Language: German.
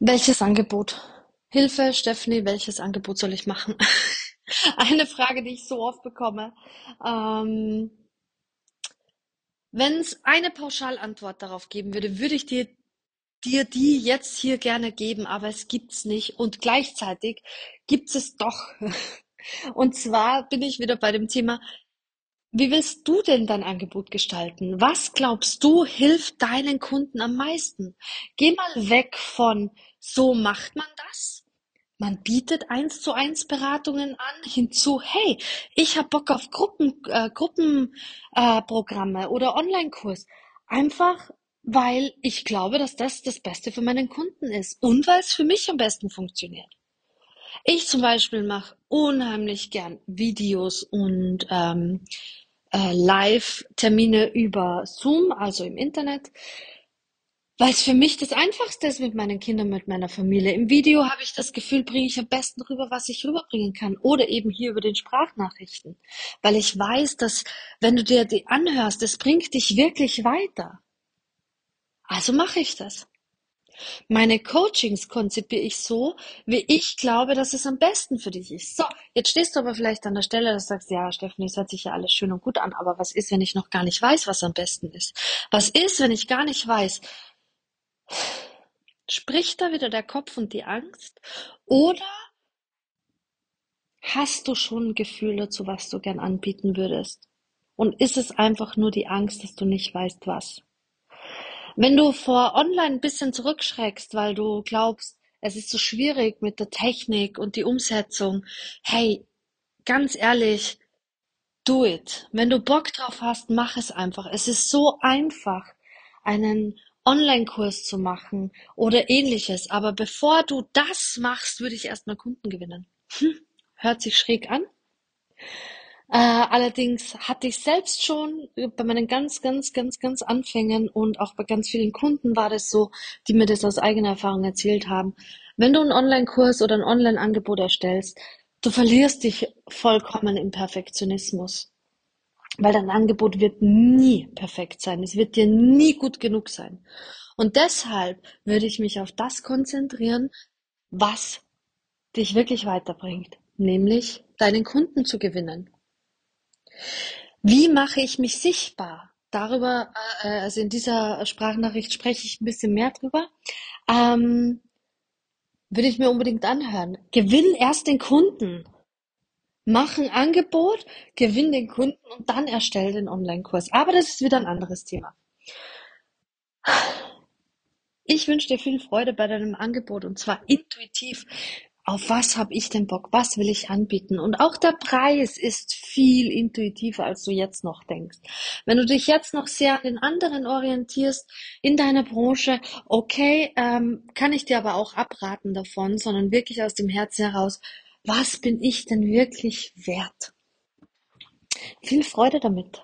Welches Angebot? Hilfe, Stephanie, welches Angebot soll ich machen? Eine Frage, die ich so oft bekomme. Ähm, wenn es eine Pauschalantwort darauf geben würde, würde ich dir, dir die jetzt hier gerne geben, aber es gibt's nicht. Und gleichzeitig gibt es doch. Und zwar bin ich wieder bei dem Thema, wie willst du denn dein Angebot gestalten? Was glaubst du hilft deinen Kunden am meisten? Geh mal weg von so macht man das. Man bietet eins zu eins Beratungen an, hinzu, hey, ich habe Bock auf Gruppen, äh, Gruppenprogramme äh, oder Online-Kurs. Einfach, weil ich glaube, dass das das Beste für meinen Kunden ist und weil es für mich am besten funktioniert. Ich zum Beispiel mache unheimlich gern Videos und ähm, äh, Live-Termine über Zoom, also im Internet, weil es für mich das Einfachste ist mit meinen Kindern, mit meiner Familie. Im Video habe ich das Gefühl, bringe ich am besten rüber, was ich rüberbringen kann. Oder eben hier über den Sprachnachrichten. Weil ich weiß, dass wenn du dir die anhörst, das bringt dich wirklich weiter. Also mache ich das. Meine Coachings konzipiere ich so, wie ich glaube, dass es am besten für dich ist. So, jetzt stehst du aber vielleicht an der Stelle, dass du sagst, ja, Stephanie, es hört sich ja alles schön und gut an, aber was ist, wenn ich noch gar nicht weiß, was am besten ist? Was ist, wenn ich gar nicht weiß? Spricht da wieder der Kopf und die Angst? Oder hast du schon ein Gefühl dazu, was du gern anbieten würdest? Und ist es einfach nur die Angst, dass du nicht weißt, was? Wenn du vor online ein bisschen zurückschreckst, weil du glaubst, es ist so schwierig mit der Technik und die Umsetzung, hey, ganz ehrlich, do it. Wenn du Bock drauf hast, mach es einfach. Es ist so einfach, einen Online-Kurs zu machen oder ähnliches. Aber bevor du das machst, würde ich erstmal Kunden gewinnen. Hm, hört sich schräg an. Äh, allerdings hatte ich selbst schon bei meinen ganz, ganz, ganz, ganz Anfängen und auch bei ganz vielen Kunden war das so, die mir das aus eigener Erfahrung erzählt haben. Wenn du einen Online-Kurs oder ein Online-Angebot erstellst, du verlierst dich vollkommen im Perfektionismus. Weil dein Angebot wird nie perfekt sein. Es wird dir nie gut genug sein. Und deshalb würde ich mich auf das konzentrieren, was dich wirklich weiterbringt, nämlich deinen Kunden zu gewinnen. Wie mache ich mich sichtbar? Darüber, äh, also in dieser Sprachnachricht spreche ich ein bisschen mehr drüber. Ähm, würde ich mir unbedingt anhören. Gewinn erst den Kunden. Mach ein Angebot, gewinn den Kunden und dann erstell den Online-Kurs. Aber das ist wieder ein anderes Thema. Ich wünsche dir viel Freude bei deinem Angebot und zwar intuitiv auf was habe ich denn Bock, was will ich anbieten. Und auch der Preis ist viel intuitiver, als du jetzt noch denkst. Wenn du dich jetzt noch sehr an den anderen orientierst in deiner Branche, okay, ähm, kann ich dir aber auch abraten davon, sondern wirklich aus dem Herzen heraus, was bin ich denn wirklich wert? Viel Freude damit.